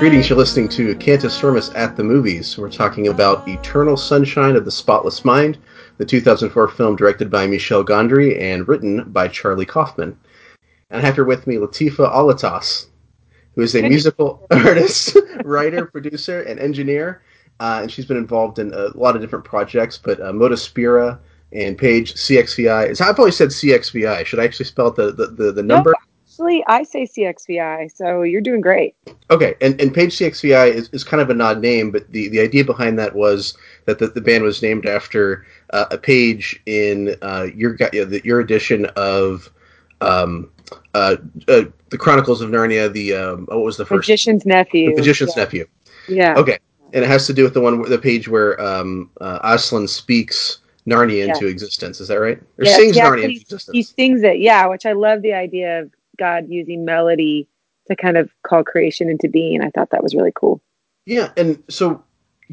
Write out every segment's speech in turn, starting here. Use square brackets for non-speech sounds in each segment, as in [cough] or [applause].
Greetings, you're listening to Cantus Firmus at the Movies. We're talking about Eternal Sunshine of the Spotless Mind, the 2004 film directed by Michel Gondry and written by Charlie Kaufman. And I have here with me Latifah Alattas, who is a musical [laughs] artist, writer, producer, and engineer. Uh, and she's been involved in a lot of different projects, but uh, Modaspira and Page CXVI. I've always said CXVI. Should I actually spell the, the, the, the number? Actually, I say CXVI, so you're doing great. Okay, and, and Page CXVI is, is kind of an odd name, but the, the idea behind that was that the, the band was named after uh, a page in uh, your yeah, your edition of um, uh, uh, the Chronicles of Narnia. The um, what was the first? Magician's nephew. the Magician's yeah. Nephew. Yeah. Okay, and it has to do with the one the page where um, uh, Aslan speaks Narnia into existence. Is that right? Or Yeah, sings he Narnia into existence. He sings it, yeah, which I love the idea of God using melody to kind of call creation into being. I thought that was really cool. Yeah, and so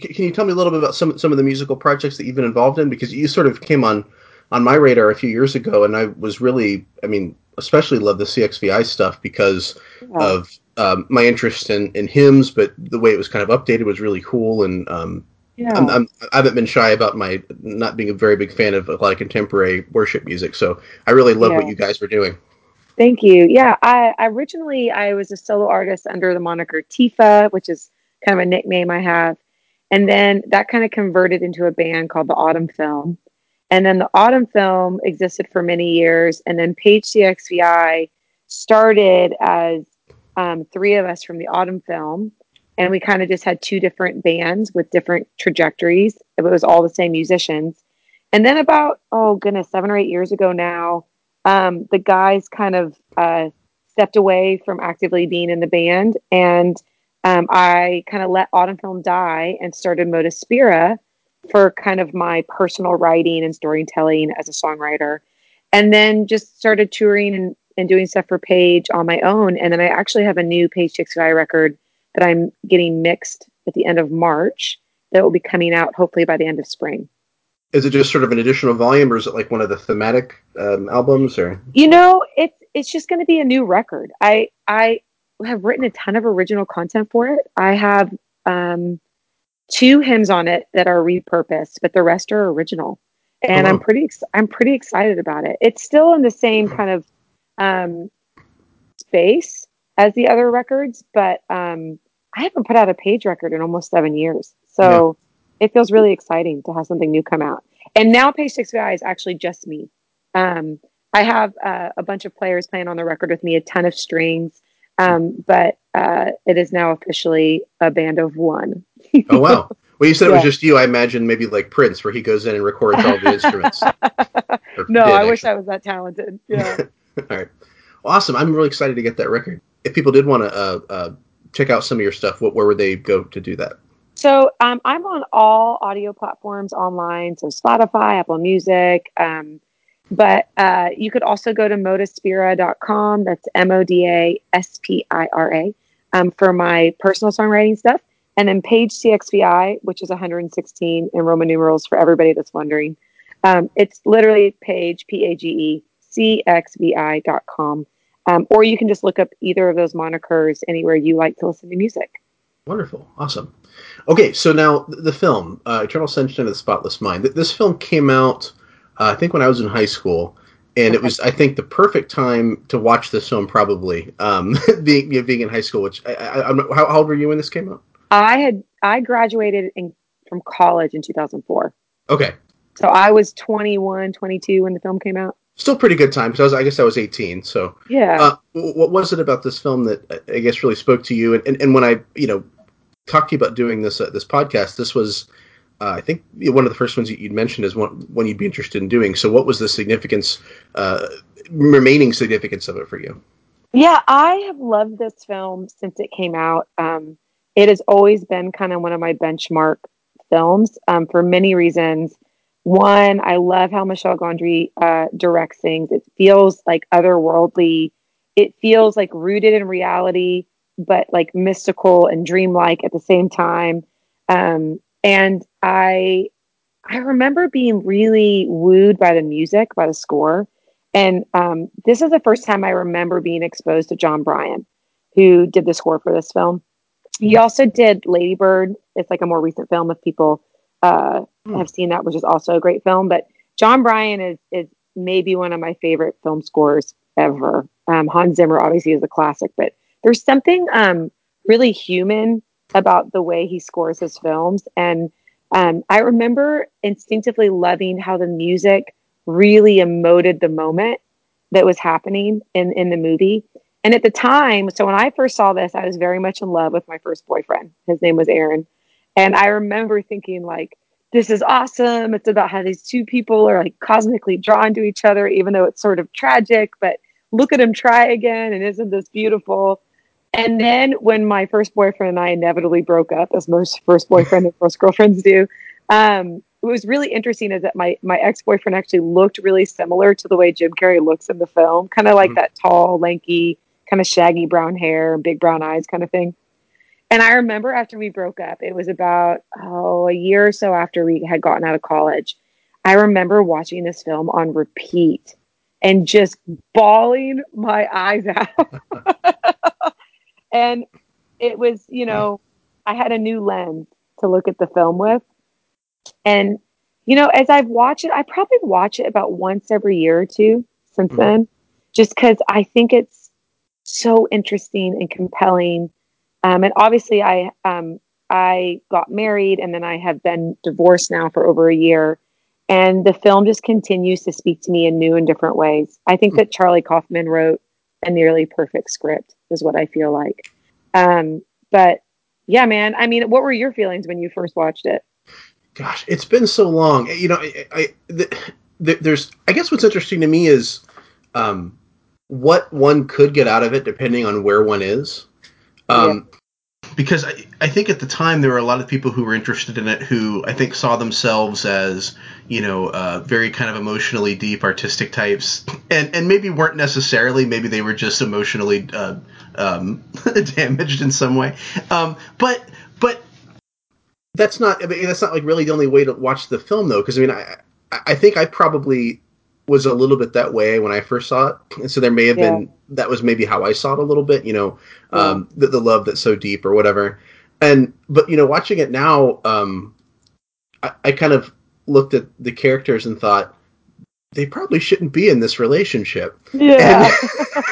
can you tell me a little bit about some some of the musical projects that you've been involved in? Because you sort of came on on my radar a few years ago, and I was really, I mean, especially love the CXVI stuff because Yeah. of um, my interest in, in hymns, but the way it was kind of updated was really cool. And um, yeah. I'm, I'm, I haven't been shy about my not being a very big fan of a lot of contemporary worship music, so I really love what you guys were doing. Thank you. Yeah, I originally I was a solo artist under the moniker Tifa, which is kind of a nickname I have, and then that kind of converted into a band called the Autumn Film, and then the Autumn Film existed for many years, and then Page CXVI started as um, three of us from the Autumn Film, and we kind of just had two different bands with different trajectories. It was all the same musicians, and then about oh goodness, seven or eight years ago now um, the guys kind of uh, stepped away from actively being in the band, and um, I kind of let Autumn Film die and started Modaspira for kind of my personal writing and storytelling as a songwriter, and then just started touring and, and doing stuff for Page on my own. And then I actually have a new Page CXVI record that I'm getting mixed at the end of March that will be coming out hopefully by the end of spring. Is it just sort of an additional volume, or is it like one of the thematic um, albums, or? You know, it's it's just going to be a new record. I I have written a ton of original content for it. I have um, two hymns on it that are repurposed, but the rest are original, and Oh, I'm pretty ex- I'm pretty excited about it. It's still in the same kind of um, space as the other records, but um, I haven't put out a page record in almost seven years, so it feels really exciting to have something new come out. And now Page CXVI is actually just me. Um, I have uh, a bunch of players playing on the record with me, a ton of strings, um, but uh, it is now officially a band of one. Oh wow! Well, you said it was just you. I imagine maybe like Prince, where he goes in and records all the instruments. [laughs] No, did, I wish actually. I was that talented. [laughs] Yeah. All right, awesome. I'm really excited to get that record. If people did want to uh, uh, check out some of your stuff, what where would they go to do that? So um, I'm on all audio platforms online, so Spotify, Apple Music. Um, but uh, you could also go to modaspira.com. That's M O D A S P I R A um, for my personal songwriting stuff. And then Page CXVI, which is 116 in Roman numerals for everybody that's wondering. Um, it's literally page, P A G E C X V I.com. Um, or you can just look up either of those monikers anywhere you like to listen to music. Wonderful, awesome. Okay, so now the film uh, Eternal Sunshine of the Spotless Mind. This film came out, uh, I think, when I was in high school, and it was, I think, the perfect time to watch this film. Probably um, [laughs] being you know, being in high school. Which I, I, I'm how, how old were you when this came out? I had I graduated in, from college in 2004. Okay, So I was 21, 22 when the film came out. still pretty good time because I was, I guess, I was 18. So Yeah. Uh, what was it about this film that I guess really spoke to you? And, and, and when I, you know, talked to you about doing this uh, this podcast, this was, uh, I think, one of the first ones you'd mentioned as one one you'd be interested in doing. So what was the significance, uh, remaining significance of it for you? Yeah, I have loved this film since it came out. Um, it has always been kind of one of my benchmark films um, for many reasons. One, I love how Michel Gondry uh, directs things. It feels like otherworldly. It feels like rooted in reality. But like mystical and dreamlike at the same time. Um, and I I remember being really wooed by the music, by the score. And um, this is the first time I remember being exposed to Jon Brion, who did the score for this film. He also did Lady Bird. It's like a more recent film if people uh, Hmm. have seen that, which is also a great film. But Jon Brion is is maybe one of my favorite film scores ever. Um, Hans Zimmer obviously is a classic, but there's something um, really human about the way he scores his films. And um, I remember instinctively loving how the music really emoted the moment that was happening in, in the movie. And at the time, so when I first saw this, I was very much in love with my first boyfriend. His name was Aaron. And I remember thinking, like, this is awesome. It's about how these two people are like cosmically drawn to each other, even though it's sort of tragic, but look at him try again. And isn't this beautiful? And then when my first boyfriend and I inevitably broke up, as most first boyfriend and first [laughs] girlfriends do, um, what was really interesting is that my my ex boyfriend actually looked really similar to the way Jim Carrey looks in the film, kind of like Mhm. that tall, lanky, kind of shaggy brown hair and big brown eyes kind of thing. And I remember after we broke up, it was about oh a year or so after we had gotten out of college. I remember watching this film on repeat and just bawling my eyes out. [laughs] [laughs] and it was, you know, I had a new lens to look at the film with. And, you know, as I've watched it, I probably watch it about once every year or two since Mhm. then, just because I think it's so interesting and compelling. Um, and obviously, I um, I got married, and then I have been divorced now for over a year. And the film just continues to speak to me in new and different ways. I think that Charlie Kaufman wrote a nearly perfect script, is what I feel like. Um, but yeah, man. I mean, what were your feelings when you first watched it? Gosh, it's been so long. You know, I, I the, the, there's. I guess what's interesting to me is um, what one could get out of it, depending on where one is. Um, Because I, I think at the time there were a lot of people who were interested in it who I think saw themselves as you know uh, very kind of emotionally deep artistic types, and and maybe weren't necessarily. Maybe they were just emotionally uh, um, [laughs] damaged in some way. Um, but but that's not. I mean, that's not like really the only way to watch the film though. Because I mean, I I think I probably was a little bit that way when I first saw it, and so there may have Yeah. been that was maybe how I saw it a little bit. You know, Yeah. um, the, the love that's so deep or whatever. And but you know, watching it now, um, I, I kind of looked at the characters and thought they probably shouldn't be in this relationship. Yeah.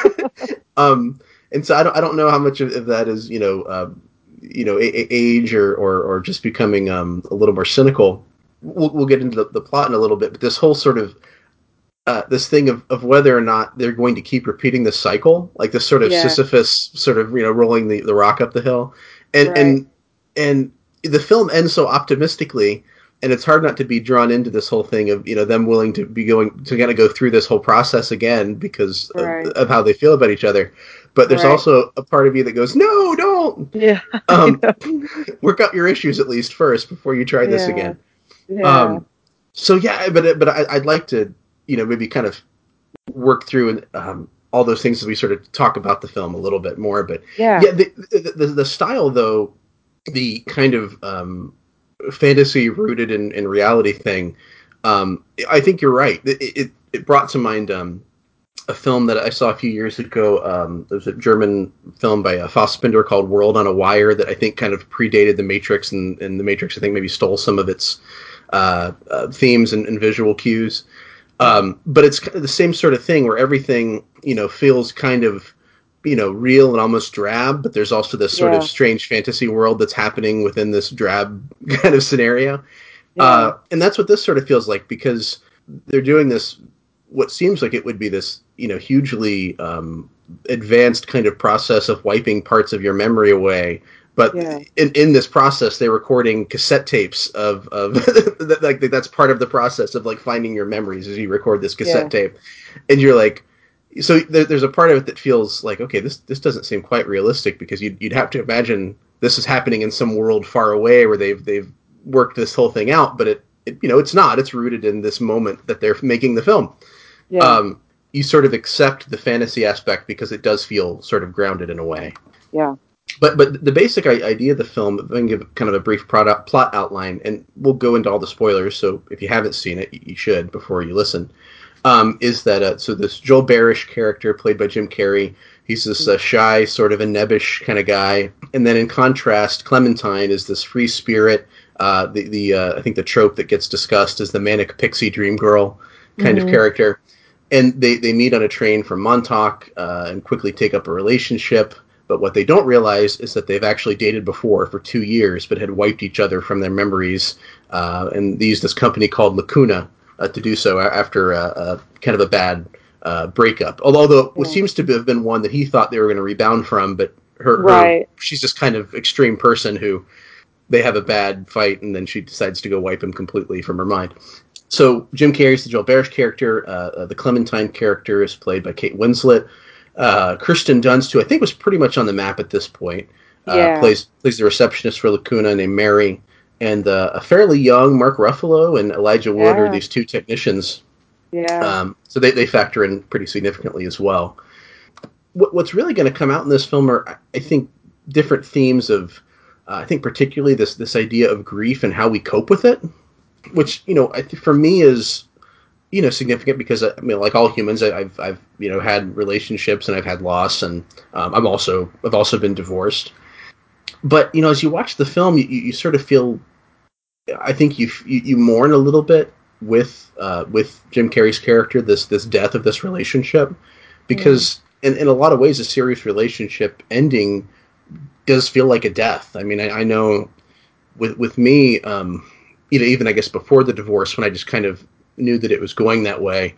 [laughs] um, and so I don't I don't know how much of, of that is you know uh, you know a, a- age or, or or just becoming um, a little more cynical. We'll, we'll get into the, the plot in a little bit, but this whole sort of uh, this thing of, of whether or not they're going to keep repeating this cycle, like this sort of Yeah. Sisyphus sort of you know rolling the, the rock up the hill, and Right. and and the film ends so optimistically, and it's hard not to be drawn into this whole thing of you know them willing to be going to kind of go through this whole process again because Right. of, of how they feel about each other. But there's Right. also a part of you that goes, no, don't yeah. [laughs] um, work out your issues at least first before you try this Yeah. again. Yeah. Um, so yeah, but but I, I'd like to you know maybe kind of work through um, all those things as we sort of talk about the film a little bit more. But yeah. yeah, the, the, the, the style though, the kind of um, fantasy rooted in, in reality thing. Um, I think you're right. It, it, it brought to mind um, a film that I saw a few years ago. Um, there was a German film by uh, Fassbinder called World on a Wire that I think kind of predated The Matrix, and, and The Matrix I think maybe stole some of its uh, uh, themes and, and visual cues. Um, but it's the same sort of thing where everything you know feels kind of you know real and almost drab, but there's also this sort Yeah. of strange fantasy world that's happening within this drab [laughs] kind of scenario. yeah. Uh, and that's what this sort of feels like because they're doing this, what seems like it would be this, you know, hugely um, advanced kind of process of wiping parts of your memory away. But Yeah. in, in this process, they're recording cassette tapes of, of [laughs] like that's part of the process of like finding your memories as you record this cassette Yeah. tape, and you're like, so there, there's a part of it that feels like okay, this this doesn't seem quite realistic because you'd you'd have to imagine this is happening in some world far away where they've they've worked this whole thing out, but it, it you know it's not. It's rooted in this moment that they're making the film. yeah. Um, you sort of accept the fantasy aspect because it does feel sort of grounded in a way. yeah. But but the basic idea of the film, if I can give kind of a brief plot plot outline, and we'll go into all the spoilers. So if you haven't seen it, you should before you listen. Um, is that uh, so? This Joel Barish character, played by Jim Carrey, he's this uh, shy, sort of a nebbish kind of guy, and then in contrast, Clementine is this free spirit. Uh, the the uh, I think the trope that gets discussed is the manic pixie dream girl kind mm-hmm. of character, and they they meet on a train from Montauk uh, and quickly take up a relationship. But what they don't realize is that they've actually dated before for two years, but had wiped each other from their memories. Uh, and they used this company called Lacuna uh, to do so after uh, kind of a bad uh, breakup. Although it seems to have been one that he thought they were going to rebound from, but her, right. her, she's this kind of extreme person who they have a bad fight and then she decides to go wipe him completely from her mind. So Jim Carrey's the Joel Barish character. Uh, the Clementine character is played by Kate Winslet uh, Kirsten Dunst, who I think was pretty much on the map at this point, uh, yeah. plays plays the receptionist for Lacuna named Mary, and uh, a fairly young Mark Ruffalo and Elijah Wood yeah. are these two technicians. Yeah. Um, so they, they factor in pretty significantly as well. What, what's really going to come out in this film are, I think, different themes of, uh, I think particularly this this idea of grief and how we cope with it, which you know, I th- for me is you know significant because I mean, like all humans, I've I've you know had relationships and I've had loss, and um, I'm also I've also been divorced. But you know, as you watch the film, you, you sort of feel, I think you you, mourn a little bit with uh, with Jim Carrey's character, this this death of this relationship, because mm. in in a lot of ways, a serious relationship ending does feel like a death. I mean, I, I know with with me, um, you know, even I guess before the divorce, when I just kind of knew that it was going that way.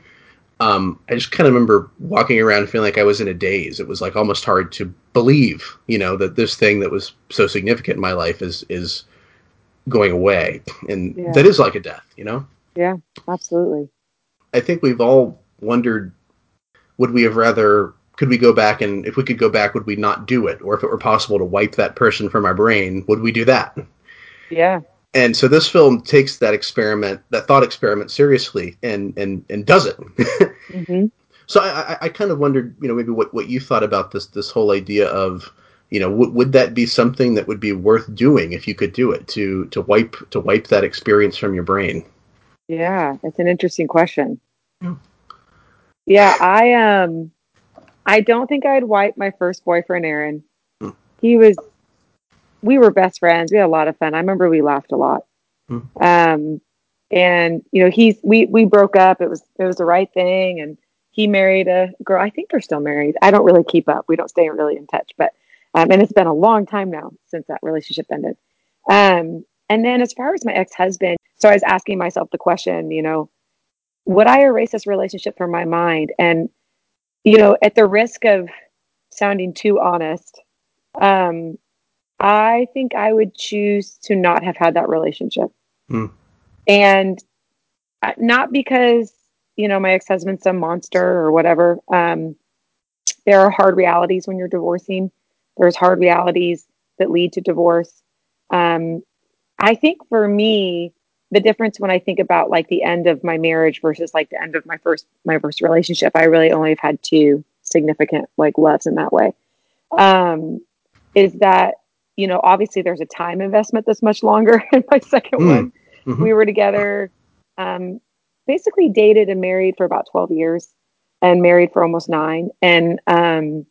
Um, I just kind of remember walking around feeling like I was in a daze. It was like almost hard to believe, you know, that this thing that was so significant in my life is is going away, and yeah. that is like a death, you know. Yeah, absolutely. I think we've all wondered: would we have rather? Could we go back and if we could go back, would we not do it? Or if it were possible to wipe that person from our brain, would we do that? Yeah, and so this film takes that experiment, that thought experiment, seriously, and and and does it. [laughs] mm-hmm. So I, I, I, kind of wondered, you know, maybe what, what you thought about this this whole idea of, you know, w- would that be something that would be worth doing if you could do it to to wipe to wipe that experience from your brain? Yeah, it's an interesting question. Mm. Yeah, I um, I don't think I'd wipe my first boyfriend, Aaron. Mm. He was we were best friends. We had a lot of fun. I remember we laughed a lot. Mm. Um, and you know, he's we we broke up. It was it was the right thing, and he married a girl. I think they're still married. I don't really keep up. We don't stay really in touch, but um, and it's been a long time now since that relationship ended. Um, and then as far as my ex husband, so I was asking myself the question, you know, would I erase this relationship from my mind? And you know, at the risk of sounding too honest, um, I think I would choose to not have had that relationship. Mm. And uh, not because, you know, my ex husband's some monster or whatever. Um, there are hard realities when you're divorcing, there's hard realities that lead to divorce. Um, I think for me, the difference when I think about like the end of my marriage versus like the end of my first my first relationship, I really only have had two significant like loves in that way. Um, is that you know, obviously there's a time investment that's much longer [laughs] in my second mm. one. Mm-hmm. We were together, um, basically dated and married for about 12 years and married for almost nine. And um,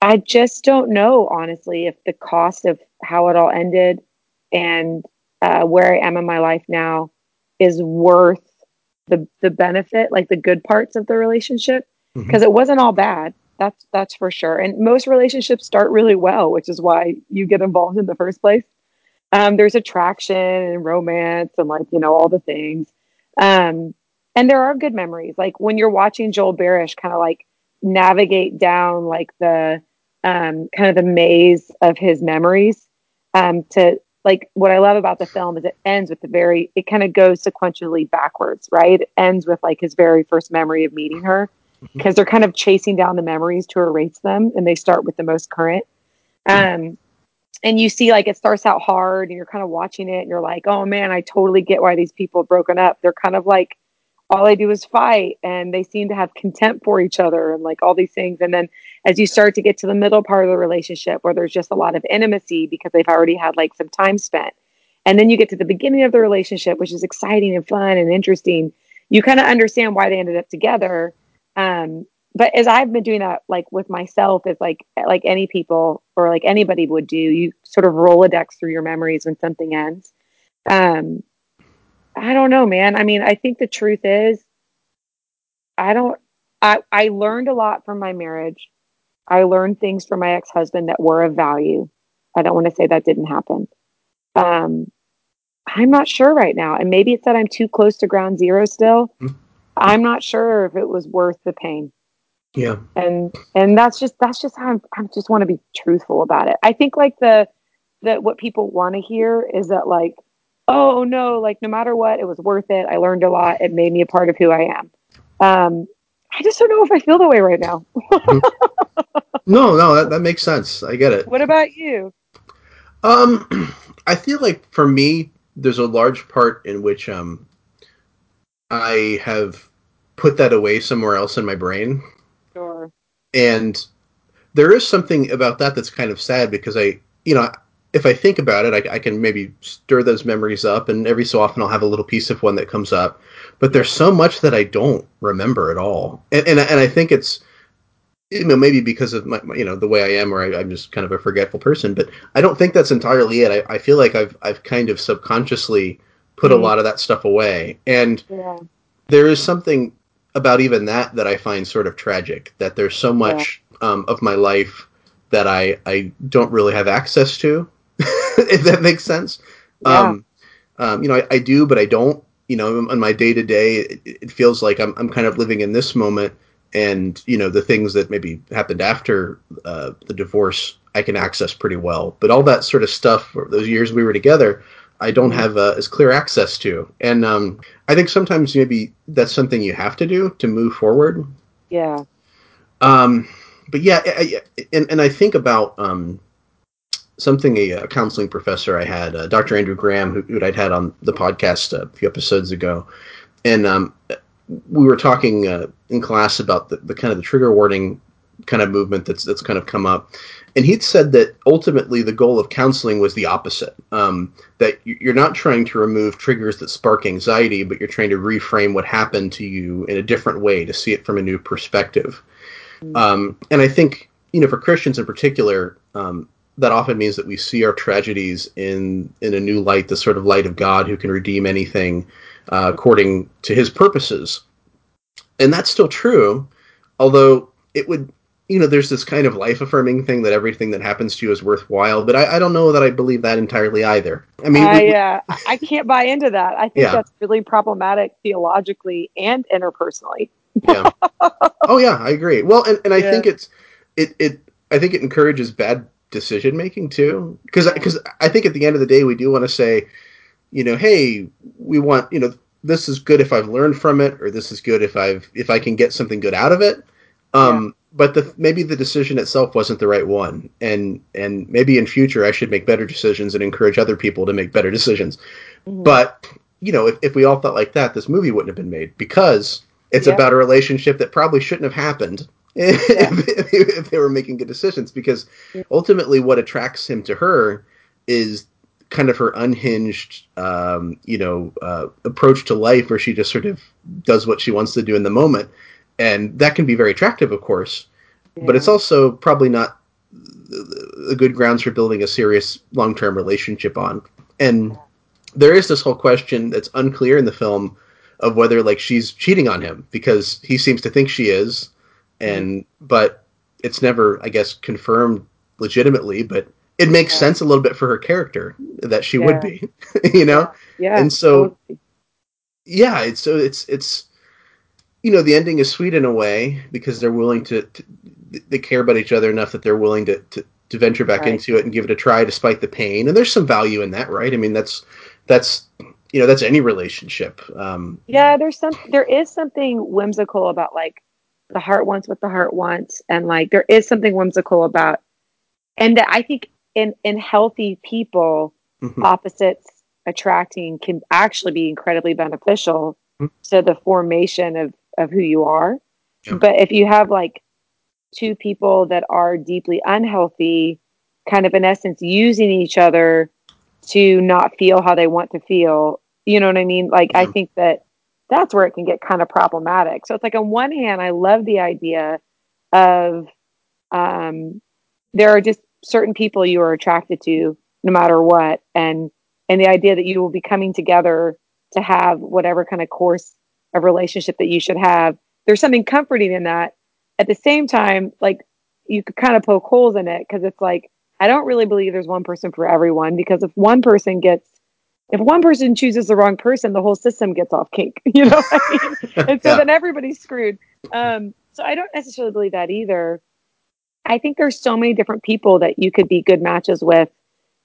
I just don't know, honestly, if the cost of how it all ended and uh, where I am in my life now is worth the the benefit, like the good parts of the relationship, because mm-hmm. it wasn't all bad. That's that's for sure. And most relationships start really well, which is why you get involved in the first place. Um, there's attraction and romance and like you know all the things. Um, and there are good memories. Like when you're watching Joel Barish kind of like navigate down like the um, kind of the maze of his memories um, to like what I love about the film is it ends with the very it kind of goes sequentially backwards, right? It ends with like his very first memory of meeting her because they're kind of chasing down the memories to erase them and they start with the most current. Um and you see like it starts out hard and you're kind of watching it and you're like oh man i totally get why these people have broken up. They're kind of like all they do is fight and they seem to have contempt for each other and like all these things. And then as you start to get to the middle part of the relationship where there's just a lot of intimacy because they've already had like some time spent. And then you get to the beginning of the relationship which is exciting and fun and interesting. You kind of understand why they ended up together um, but as i've been doing that like with myself it's like like any people or like anybody would do you sort of rolodex through your memories when something ends um, I don't know, man. I mean, I think the truth is, I don't. I I learned a lot from my marriage. I learned things from my ex husband that were of value. I don't want to say that didn't happen. Um, I'm not sure right now, and maybe it's that I'm too close to ground zero still. Mm-hmm. I'm not sure if it was worth the pain. Yeah, and and that's just that's just how I'm, I just want to be truthful about it. I think like the that what people want to hear is that like oh no, like no matter what, it was worth it. I learned a lot. It made me a part of who I am. Um, I just don't know if I feel that way right now. [laughs] no, no, that, that makes sense. I get it. What about you? Um, [clears throat] I feel like for me, there's a large part in which um, I have put that away somewhere else in my brain. Sure. And there is something about that that's kind of sad because I, you know, if I think about it, I, I, can maybe stir those memories up, and every so often I'll have a little piece of one that comes up. But there's so much that I don't remember at all, and and, and I think it's you know maybe because of my, you know the way I am, or I, am just kind of a forgetful person. But I don't think that's entirely it. I, I feel like I've I've kind of subconsciously put mm-hmm. a lot of that stuff away, and yeah. there is something about even that that I find sort of tragic. That there's so much yeah. um, of my life that I I don't really have access to [laughs] if that makes sense. Yeah. Um, um, you know, I, I, do, but I don't. You know, on my day to day, it feels like I'm I'm kind of living in this moment, and you know, the things that maybe happened after uh, the divorce, I can access pretty well. But all that sort of stuff, those years we were together, I don't have uh, as clear access to. And um, I think sometimes maybe that's something you have to do to move forward. Yeah. Um, but yeah, I, I, and and I think about um, something a, a, counseling professor I had, uh, Dr. Andrew Graham, who, who, I'd had on the podcast a few episodes ago, and um, we were talking uh, in class about the, the, kind of the trigger warning kind of movement that's that's kind of come up, and he'd said that ultimately the goal of counseling was the opposite. Um, that you're not trying to remove triggers that spark anxiety, but you're trying to reframe what happened to you in a different way to see it from a new perspective. Mm-hmm. Um, and I think you know for Christians in particular, um, that often means that we see our tragedies in in a new light, the sort of light of God who can redeem anything uh, according to His purposes, and that's still true. Although it would, you know, there's this kind of life affirming thing that everything that happens to you is worthwhile, but I, I don't know that I believe that entirely either. I mean, I we, uh, I can't buy into that. I think yeah. that's really problematic theologically and interpersonally. yeah. Oh yeah, I agree. Well, and, and I yeah. think it's it it I think it encourages bad decision making too because because I think at the end of the day we do want to say you know hey we want you know this is good if I've learned from it or this is good if I've if I can get something good out of it um. But the maybe the decision itself wasn't the right one and and maybe in future I should make better decisions and encourage other people to make better decisions mm-hmm. but you know if, if we all thought like that this movie wouldn't have been made because it's yeah. about a relationship that probably shouldn't have happened [laughs] if, yeah. if, they were making good decisions because ultimately what attracts him to her is kind of her unhinged um, you know uh, approach to life where she just sort of does what she wants to do in the moment and that can be very attractive of course yeah. but it's also probably not a good grounds for building a serious long-term relationship on and there is this whole question that's unclear in the film of whether like she's cheating on him because he seems to think she is and but it's never, I guess, confirmed legitimately. But it makes yeah. sense a little bit for her character that she yeah. would be, [laughs] you know. Yeah. And so, yeah, it's so it's it's you know the ending is sweet in a way because they're willing to, to they care about each other enough that they're willing to to, to venture back right. into it and give it a try despite the pain. And there's some value in that, right? I mean, that's that's you know that's any relationship. Um, yeah, there's some there is something whimsical about like the heart wants what the heart wants and like there is something whimsical about and that i think in in healthy people mm-hmm. opposites attracting can actually be incredibly beneficial Hmm. to the formation of of who you are. But if you have like two people that are deeply unhealthy, kind of in essence using each other to not feel how they want to feel, you know what I mean? Like I think that that's where it can get kind of problematic. So it's like on one hand, I love the idea of um, there are just certain people you are attracted to no matter what, and and the idea that you will be coming together to have whatever kind of course of relationship that you should have. There's something comforting in that. At the same time, like you could kind of poke holes in it because it's like I don't really believe there's one person for everyone because if one person gets if one person chooses the wrong person, the whole system gets off kink. [laughs] You know what I mean? [laughs] and so Yeah. then everybody's screwed. Um, so I don't necessarily believe that either. I think there's so many different people that you could be good matches with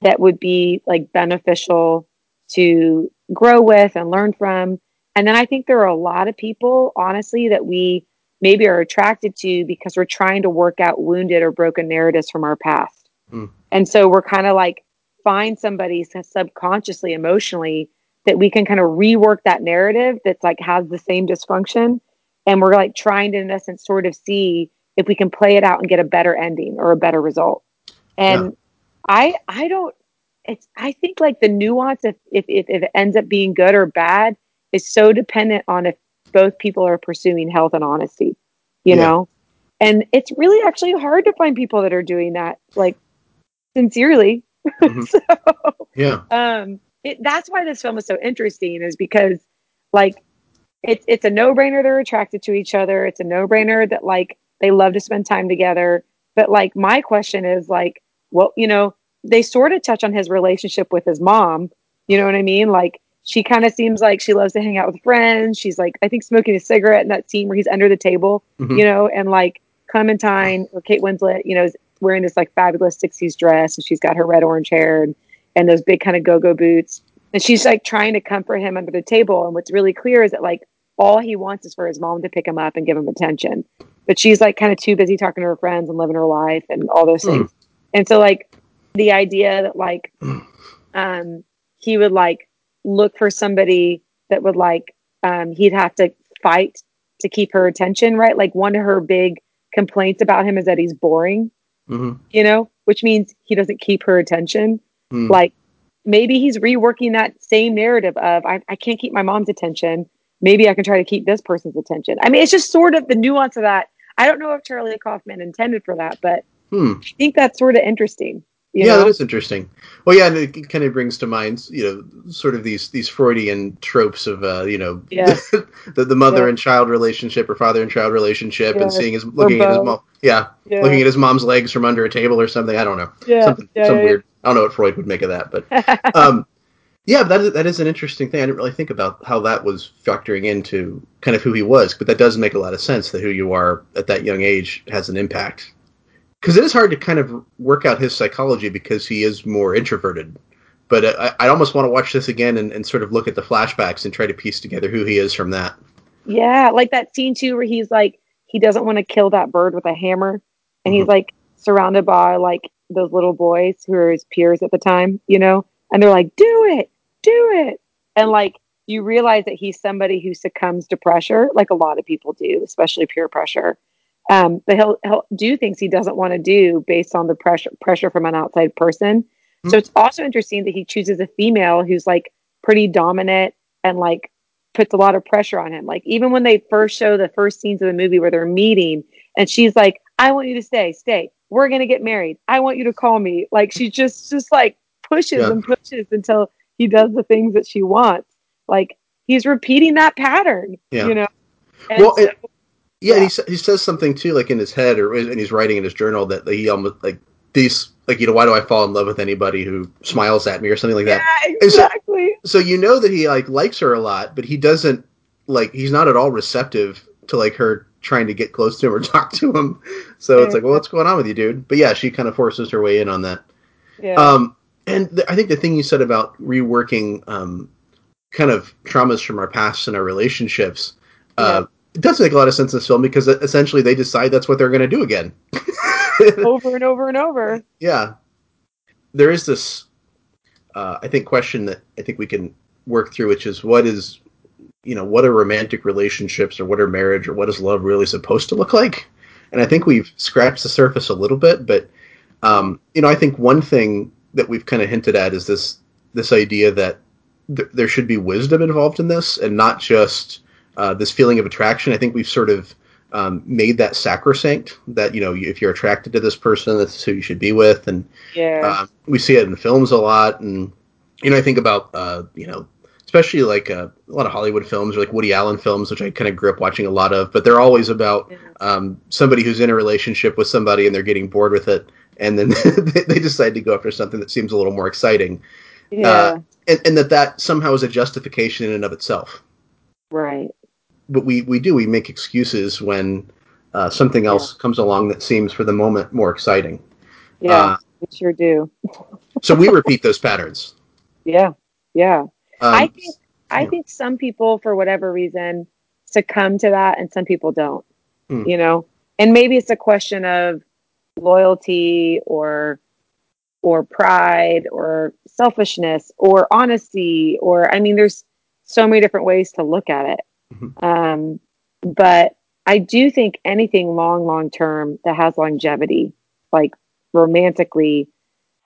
that would be like beneficial to grow with and learn from. And then I think there are a lot of people, honestly, that we maybe are attracted to because we're trying to work out wounded or broken narratives from our past. Hmm. And so we're kind of like find somebody subconsciously, emotionally that we can kind of rework that narrative that's like has the same dysfunction. And we're like trying to, in essence, sort of see if we can play it out and get a better ending or a better result. And I, I don't, it's, I think like the nuance if, if, if it ends up being good or bad is so dependent on if both people are pursuing health and honesty, you Yeah. know? And it's really actually hard to find people that are doing that, like sincerely. Mhm. [laughs] so, Yeah. um, it, that's why this film is so interesting is because like it's it's a no-brainer they're attracted to each other it's a no-brainer that like they love to spend time together but like my question is like well you know they sort of touch on his relationship with his mom you know what i mean like she kind of seems like she loves to hang out with friends. She's like i think smoking a cigarette in that scene where he's under the table Mhm. you know and like clementine or kate winslet you know is wearing this like fabulous 60s dress and she's got her red orange hair and, and those big kind of go-go boots. And she's like trying to comfort him under the table. And what's really clear is that like all he wants is for his mom to pick him up and give him attention. But she's like kind of too busy talking to her friends and living her life and all those Hmm. things. And so like the idea that like um he would like look for somebody that would like um he'd have to fight to keep her attention right? Like one of her big complaints about him is that he's boring hmm you know which means he doesn't keep her attention. Hmm. like maybe he's reworking that same narrative of I, I can't keep my mom's attention. Maybe i can try to keep this person's attention. I mean it's just sort of the nuance of that. I don't know if charlie kaufman intended for that but Hmm. i think that's sort of interesting yeah, know? that is interesting. Well, yeah, and it kind of brings to mind, you know, sort of these these Freudian tropes of, uh, you know, Yes. [laughs] the, the mother Yeah. and child relationship or father and child relationship, and seeing his looking at his mom, yeah, yeah. looking at his mom's legs from under a table or something. I don't know, yeah, something some weird. I don't know what Freud would make of that, but [laughs] um, yeah, but that is, that is an interesting thing. I didn't really think about how that was factoring into kind of who he was, but that does make a lot of sense that who you are at that young age has an impact. Because it is hard to kind of work out his psychology because he is more introverted. But I, I almost want to watch this again and, and sort of look at the flashbacks and try to piece together who he is from that. Yeah, like that scene too where he's like he doesn't want to kill that bird with a hammer and he's Mhm. like surrounded by like those little boys who are his peers at the time, you know? And they're like, "Do it. Do it." And like you realize that he's somebody who succumbs to pressure like a lot of people do, especially peer pressure. Um, but he'll he'll do things he doesn't want to do based on the pressure pressure from an outside person. Hmm. So it's also interesting that he chooses a female who's like pretty dominant and like puts a lot of pressure on him. Like even when they first show the first scenes of the movie where they're meeting and she's like, I want you to stay, stay. We're gonna get married. I want you to call me. Like she just just like pushes Yeah. and pushes until he does the things that she wants. Like he's repeating that pattern. Yeah. You know? And Well, so- it- Yeah, and he sa- he says something too, like in his head or and he's writing in his journal that he almost like these like you know why do I fall in love with anybody who smiles at me or something like that. yeah, And so- exactly. so you know that he like likes her a lot, but he doesn't like he's not at all receptive to like her trying to get close to him or [laughs] talk to him. So it's like, well, what's going on with you, dude? But yeah, she kind of forces her way in on that. yeah. Um, and th- I think the thing you said about reworking um, kind of traumas from our past and our relationships, uh, it does make a lot of sense in this film because uh, essentially they decide that's what they're going to do again. [laughs] over and over and over. yeah, there is this, uh, I think, question that I think we can work through, which is what is you know, what are romantic relationships or what are marriage or what is love really supposed to look like? And I think we've scratched the surface a little bit, but um, you know, I think one thing that we've kind of hinted at is this this idea that th- there should be wisdom involved in this, and not just uh, this feeling of attraction. I think we've sort of um, made that sacrosanct that you know if you're attracted to this person, that's who you should be with, and Yeah. uh, we see it in films a lot, and you know I think about uh, you know especially like uh, a lot of Hollywood films or like Woody Allen films, which I kind of grew up watching a lot of, but they're always about um, somebody who's in a relationship with somebody and they're getting bored with it, and then [laughs] they- they decide to go after something that seems a little more exciting, yeah. uh, and, and that that somehow is a justification in and of itself. right. But we we do we make excuses when uh, something else comes along that seems for the moment more exciting. Yeah. Uh, we sure do. [laughs] so we repeat those patterns. Yeah. Yeah. Um, I think I yeah. think some people, for whatever reason, succumb to that, and some people don't. Hmm. You know, and maybe it's a question of loyalty or or pride or selfishness or honesty or I mean, there's so many different ways to look at it. Mhm. Um, but I do think anything long, long term that has longevity, like romantically,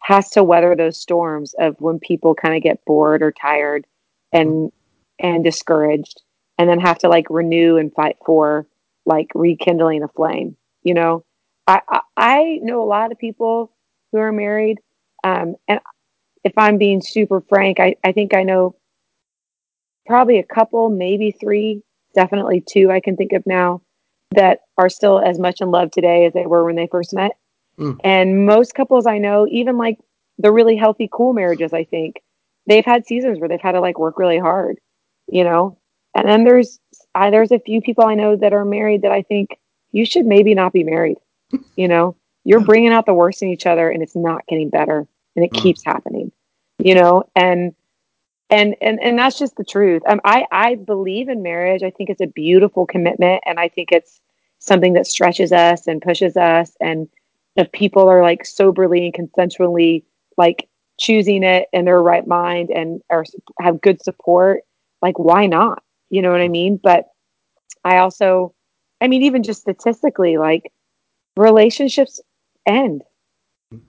has to weather those storms of when people kind of get bored or tired and and discouraged and then have to like renew and fight for like rekindling a flame you know i i, I know a lot of people who are married um and if i'm being super frank i i think i know probably a couple maybe three definitely two i can think of now that are still as much in love today as they were when they first met Mm. and most couples i know even like the really healthy cool marriages i think they've had seasons where they've had to like work really hard you know and then there's I, there's a few people i know that are married that i think you should maybe not be married [laughs] you know you're bringing out the worst in each other and it's not getting better and it Mm. keeps happening you know and and and and that's just the truth. Um, i i believe in marriage. I think it's a beautiful commitment and i think it's something that stretches us and pushes us and if people are like soberly and consensually like choosing it in their right mind and are have good support like why not? You know what i mean? But i also i mean even just statistically like relationships end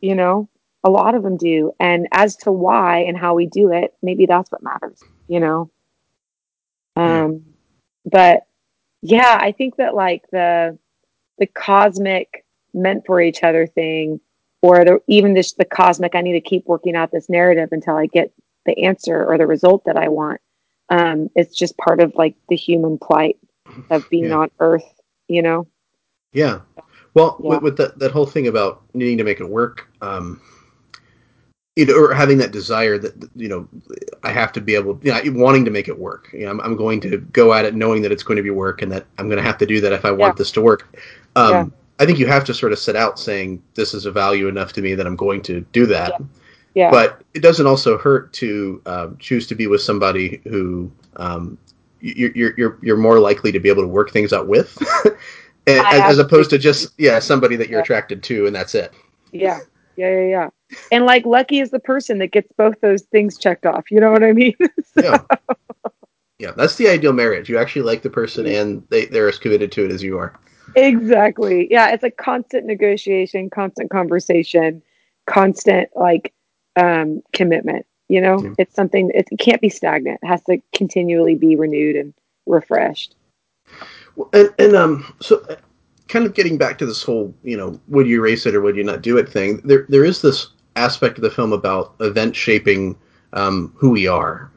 you know a lot of them do and as to why and how we do it maybe that's what matters you know um but yeah i think that like the the cosmic meant for each other thing or the even this the cosmic i need to keep working out this narrative until i get the answer or the result that i want um it's just part of like the human plight of being Yeah. on earth you know Yeah. Well, Yeah. with, with that that whole thing about needing to make it work, um, you know, or having that desire that you know, I have to be able, you know, wanting to make it work. You know, I'm, I'm going to go at it knowing that it's going to be work and that I'm going to have to do that if I want Yeah. this to work. Um, Yeah. I think you have to sort of set out saying this is a value enough to me that I'm going to do that. yeah But it doesn't also hurt to um, choose to be with somebody who um, you're, you're you're you're more likely to be able to work things out with, [laughs] as, as opposed to just yeah somebody that you're Yeah. attracted to and that's it. Yeah. Yeah, yeah, yeah. And like lucky is the person that gets both those things checked off. You know what I mean? [laughs] Yeah, yeah, that's the ideal marriage. You actually like the person and they they're as committed to it as you are. exactly. Yeah, it's a constant negotiation, constant conversation, constant like um commitment. You know, it's something it can't be stagnant. It has to continually be renewed and refreshed. Well, And, and um, so uh, kind of getting back to this whole, you know, would you erase it or would you not do it thing? There, there is this aspect of the film about event shaping um, who we are.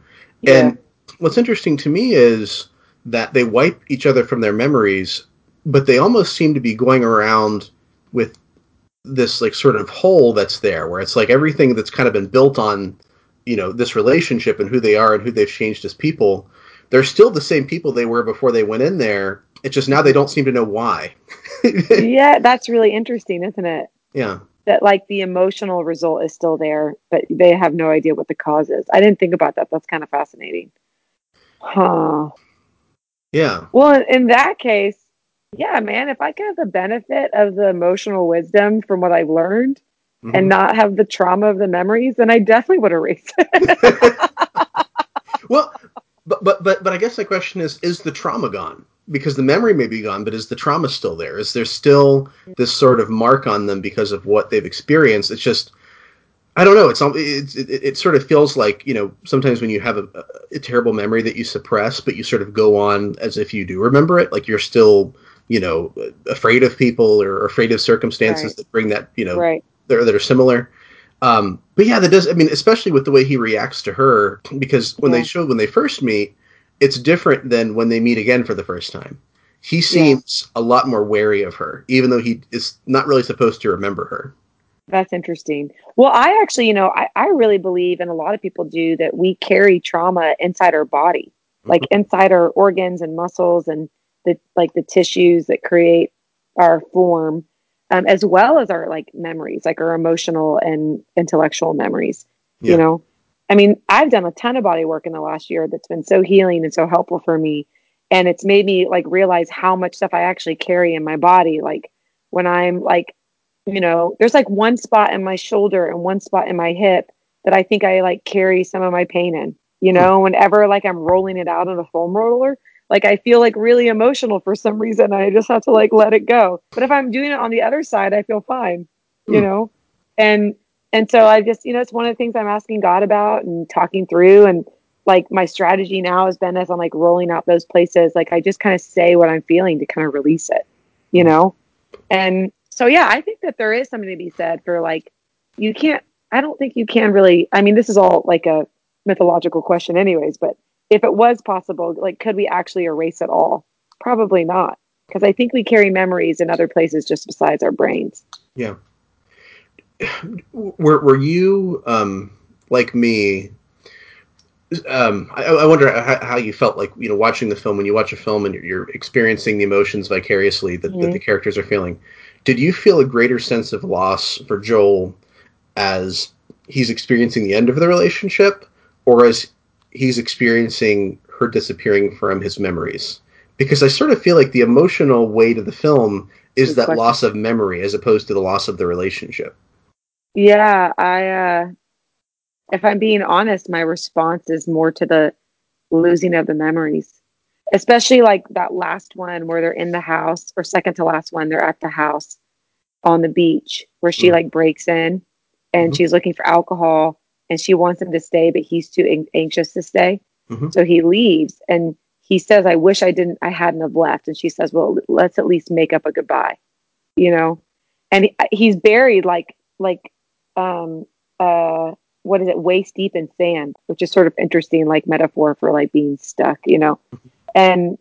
And what's interesting to me is that they wipe each other from their memories, but they almost seem to be going around with this like sort of hole that's there, where it's like everything that's kind of been built on, you know, this relationship and who they are and who they've changed as people. They're still the same people they were before they went in there. It's just now they don't seem to know why. [laughs] yeah, that's really interesting, isn't it? yeah. That like the emotional result is still there, but they have no idea what the cause is. I didn't think about that. That's kind of fascinating. Huh. Yeah. Well, in, that case, yeah, man, if I could have the benefit of the emotional wisdom from what I've learned Mhm. and not have the trauma of the memories, then I definitely would erase it. [laughs] well, but but but but I guess the question is: Is the trauma gone? Because the memory may be gone, but is the trauma still there? Is there still this sort of mark on them because of what they've experienced? It's just I don't know. It's it, it, it sort of feels like you know sometimes when you have a, a, terrible memory that you suppress, but you sort of go on as if you do remember it, like you're still you know afraid of people or afraid of circumstances Right. that bring that you know right. that are, that are similar. Um, but yeah, that does. I mean, especially with the way he reacts to her, because when Yeah. they show when they first meet, it's different than when they meet again for the first time. He seems a lot more wary of her, even though he is not really supposed to remember her. That's interesting. Well, I actually, you know, I, I really believe, and a lot of people do, that we carry trauma inside our body, like inside our organs and muscles and the like the tissues that create our form, um, as well as our like memories, like our emotional and intellectual memories. Yeah. You know, I mean, I've done a ton of body work in the last year that's been so healing and so helpful for me, and it's made me like realize how much stuff I actually carry in my body, like when I'm like you know, there's like one spot in my shoulder and one spot in my hip that I think I like carry some of my pain in. You know, whenever like I'm rolling it out on a foam roller, like I feel like really emotional for some reason. I just have to like let it go. But if I'm doing it on the other side, I feel fine. You Hmm. know, and and so I just you know it's one of the things I'm asking God about and talking through and like my strategy now has been as I'm like rolling out those places, like I just kind of say what I'm feeling to kind of release it, you mm-hmm. know? And so, yeah, I think that there is something to be said for like, you can't, I don't think you can really, I mean, this is all like a mythological question, anyways, but if it was possible, like, could we actually erase it all? Probably not. Because I think we carry memories in other places just besides our brains. Yeah. Were Were you um, like me? Um, I, I wonder how, how you felt like you know watching the film when you watch a film and you're, you're experiencing the emotions vicariously that, that Mhm. the characters are feeling. Did you feel a greater sense of loss for Joel as he's experiencing the end of the relationship, or as he's experiencing her disappearing from his memories? Because I sort of feel like the emotional weight of the film is that loss of memory as opposed to the loss of the relationship. Yeah, I, uh, if I'm being honest, my response is more to the losing of the memories, especially like that last one where they're in the house, or second to last one, they're at the house on the beach where she Mm. like breaks in and Mhm. she's looking for alcohol and she wants him to stay, but he's too an- anxious to stay. Mhm. So he leaves and he says, I wish I didn't, I hadn't have left. And she says, Well, let's at least make up a goodbye, you know? And he, he's buried like, like, um, uh, what is it, waist deep in sand, which is sort of interesting, like metaphor for like being stuck, you know? And,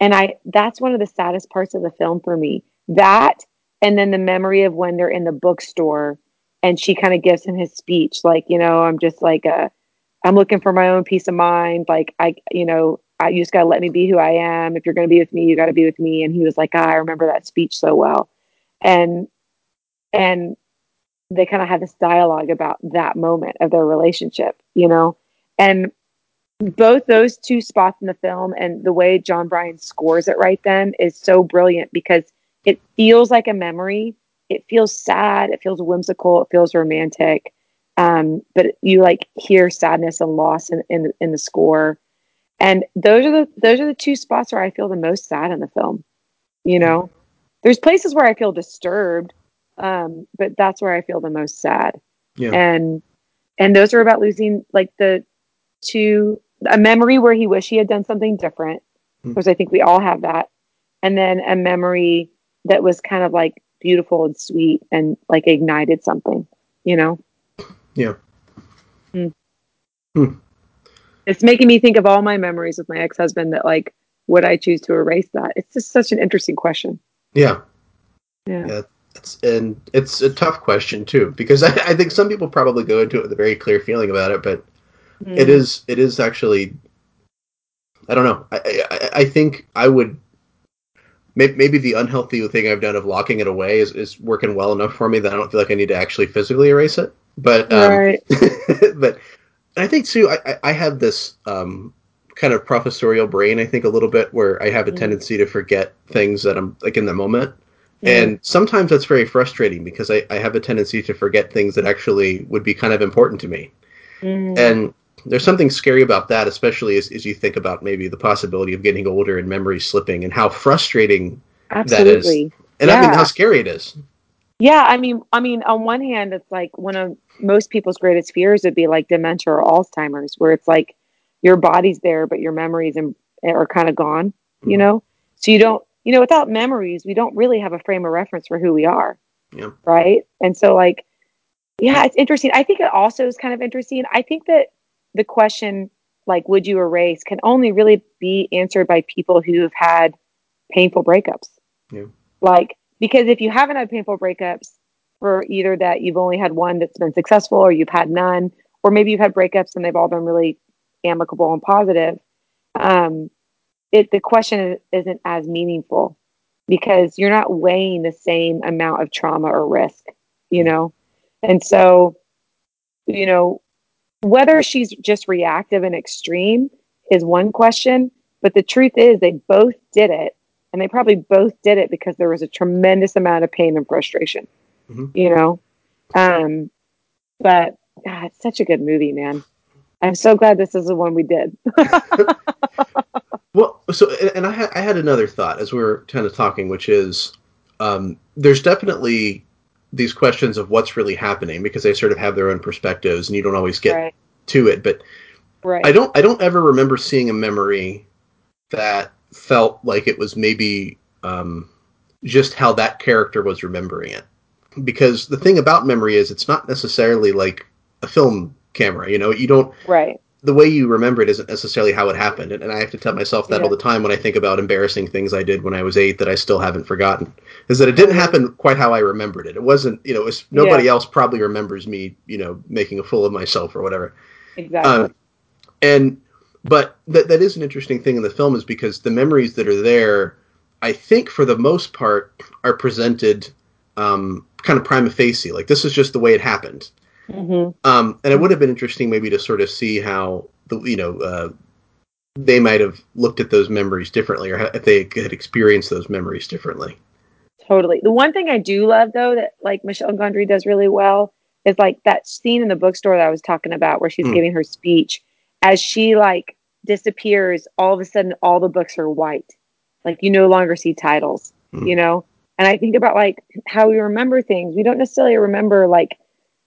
and I, that's one of the saddest parts of the film for me. That, and then the memory of when they're in the bookstore and she kind of gives him his speech, like, you know, I'm just like a, I'm looking for my own peace of mind. Like I, you know, I you just gotta let me be who I am. If you're gonna be with me, you gotta be with me. And he was like, ah, I remember that speech so well. And and they kind of had this dialogue about that moment of their relationship, you know? And both those two spots in the film and the way Jon Brion scores it right then is so brilliant because it feels like a memory. It feels sad. It feels whimsical. It feels romantic. Um, but you like hear sadness and loss in, in in the score, and those are the those are the two spots where I feel the most sad in the film. You know, there's places where I feel disturbed, um, but that's where I feel the most sad. Yeah. And and those are about losing like the two a memory where he wished he had done something different, Hmm. because I think we all have that, and then a memory that was kind of like beautiful and sweet and like ignited something. You know. Yeah. Hmm. Hmm. It's making me think of all my memories with my ex husband that like would I choose to erase that? It's just such an interesting question. Yeah. Yeah. Yeah. It's, and it's a tough question too because I, I think some people probably go into it with a very clear feeling about it, but it Mm. is it is actually I don't know. I I, I think I would maybe the unhealthy thing I've done of locking it away is, is working well enough for me that I don't feel like I need to actually physically erase it. But um, right. [laughs] but I think too, I, I- have this um, kind of professorial brain. I think a little bit where I have a Mm. tendency to forget things that I'm like in the moment, And sometimes that's very frustrating because I, I have a tendency to forget things that actually would be kind of important to me. Mm. And there's something scary about that, especially as, as you think about maybe the possibility of getting older and memory slipping, and how frustrating Absolutely. that is, and I mean how scary it is. Yeah, I mean, I mean, on one hand, it's like one of most people's greatest fears would be like dementia or Alzheimer's, where it's like your body's there, but your memories and are kind of gone. You Mhm. know, so you don't, you know, without memories, we don't really have a frame of reference for who we are. Yeah. Right. And so, like, yeah, it's interesting. I think it also is kind of interesting. I think that the question, like, would you erase, can only really be answered by people who have had painful breakups. Yeah. Like, because if you haven't had painful breakups for either that you've only had one that's been successful or you've had none, or maybe you've had breakups and they've all been really amicable and positive, um, it the question isn't as meaningful because you're not weighing the same amount of trauma or risk, you know? And so, you know, whether she's just reactive and extreme is one question, but the truth is they both did it and they probably both did it because there was a tremendous amount of pain and frustration, Mhm. you know? Um, but God, it's such a good movie, man. I'm so glad this is the one we did. [laughs] [laughs] Well, so and- I had I had another thought as we were kind of talking, which is um, there's definitely these questions of what's really happening because they sort of have their own perspectives, and you don't always get right. to it. But Right. I don't I don't ever remember seeing a memory that felt like it was maybe um, just how that character was remembering it. Because the thing about memory is it's not necessarily like a film camera. You know, you don't right. The way you remember it isn't necessarily how it happened. And, and I have to tell myself that Yeah. all the time when I think about embarrassing things I did when I was eight that I still haven't forgotten. Is that it didn't happen quite how I remembered it. It wasn't, you know, it was, nobody else probably remembers me, you know, making a fool of myself or whatever. Exactly. Um, and but that that is an interesting thing in the film is because the memories that are there, I think for the most part, are presented um, kind of prima facie. Like this is just the way it happened. Hmm Um, and it would have been interesting maybe to sort of see how the you know uh, they might have looked at those memories differently, or if they had experienced those memories differently. Totally. The one thing I do love though that like Michel Gondry does really well is like that scene in the bookstore that I was talking about where she's Mm. giving her speech. As she like disappears, all of a sudden all the books are white. Like you no longer see titles, Mm. you know? And I think about like how we remember things. We don't necessarily remember like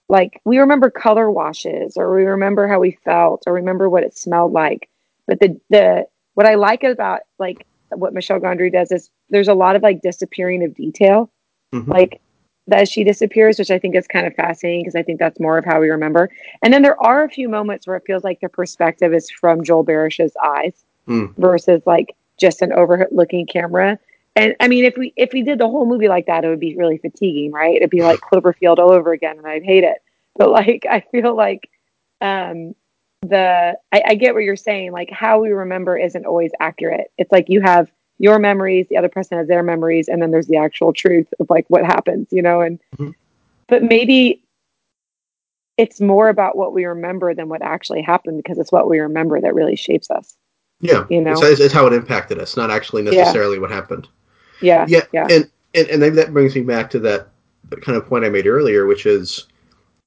like we remember color washes or we remember how we felt or remember what it smelled like. But the the what I like about like what Michel Gondry does is there's a lot of like disappearing of detail Mhm. like as she disappears, which I think is kind of fascinating because I think that's more of how we remember. And then there are a few moments where it feels like the perspective is from Joel Barish's eyes Mm. versus like just an overlooking camera. And I mean, if we if we did the whole movie like that, it would be really fatiguing, right? It'd be like Cloverfield all over again, and I'd hate it. But like, I feel like um, the I, I get what you're saying. Like, how we remember isn't always accurate. It's like you have your memories, the other person has their memories, and then there's the actual truth of like what happens, you know. And Mhm. but maybe it's more about what we remember than what actually happened because it's what we remember that really shapes us. Yeah, You know? it's, it's how it impacted us, not actually necessarily what happened. Yeah, Yeah, yeah. and, and and maybe that brings me back to that kind of point I made earlier, which is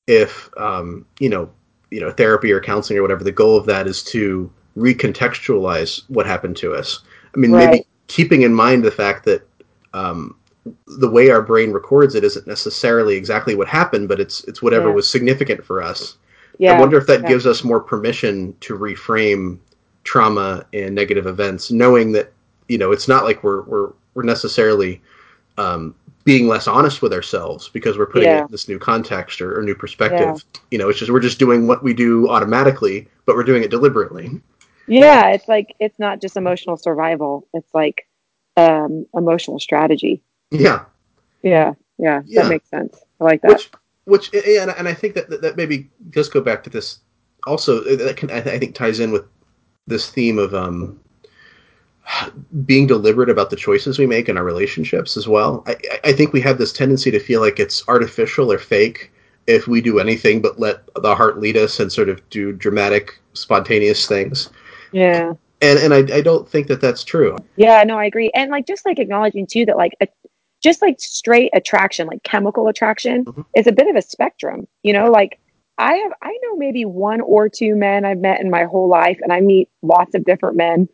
if um, you know, you know, therapy or counseling or whatever, the goal of that is to recontextualize what happened to us. I mean, maybe keeping in mind the fact that um, the way our brain records it isn't necessarily exactly what happened, but it's it's whatever Yeah. was significant for us. yeah. I wonder if that yeah. gives us more permission to reframe trauma and negative events, knowing that you know it's not like we're we're we're necessarily um, being less honest with ourselves because we're putting it Yeah. in this new context or, or new perspective. You know, it's just we're just doing what we do automatically, but we're doing it deliberately. Yeah, it's like it's not just emotional survival. It's like um emotional strategy. Yeah, Yeah, yeah, Yeah. that makes sense. I like that. which which yeah, and, and I think that, that that maybe does go back to this. Also, that can I I think ties in with this theme of um being deliberate about the choices we make in our relationships as well. I, I- think we have this tendency to feel like it's artificial or fake if we do anything but let the heart lead us and sort of do dramatic, spontaneous things. yeah, And and I, I don't think that that's true. yeah, no, I agree. And like just like acknowledging too that like a, just like straight attraction, like chemical attraction, Mhm. is a bit of a spectrum. You know, like I have I know maybe one or two men I've met in my whole life, and I meet lots of different men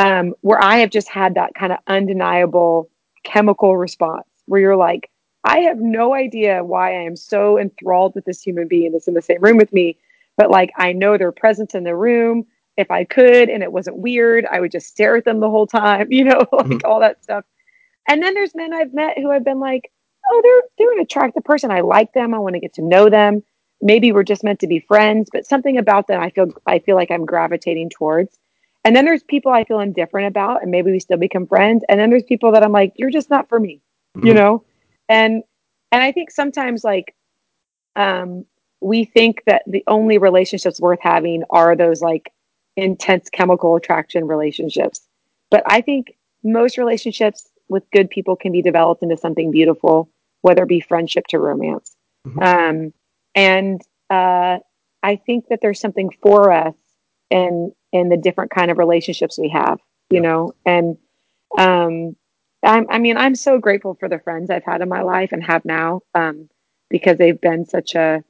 um, where I have just had that kind of undeniable chemical response where you're like, I have no idea why I am so enthralled with this human being that's in the same room with me, but like I know their presence in the room. If I could and it wasn't weird, I would just stare at them the whole time, [laughs] you know, like Mhm. all that stuff. And then there's men I've met who have been like, oh, they're they're an attractive person. I like them. I want to get to know them. Maybe we're just meant to be friends, but something about them I feel I feel like I'm gravitating towards. And then there's people I feel indifferent about, and maybe we still become friends. And then there's people that I'm like, you're just not for me, you Mhm. know. And and I think sometimes like um, we think that the only relationships worth having are those like intense chemical attraction relationships. But I think most relationships with good people can be developed into something beautiful, whether it be friendship to romance. Mhm. Um, and uh, I think that there's something for us in in the different kind of relationships we have, you know. And um, I'm, I mean, I'm so grateful for the friends I've had in my life and have now um, because they've been such a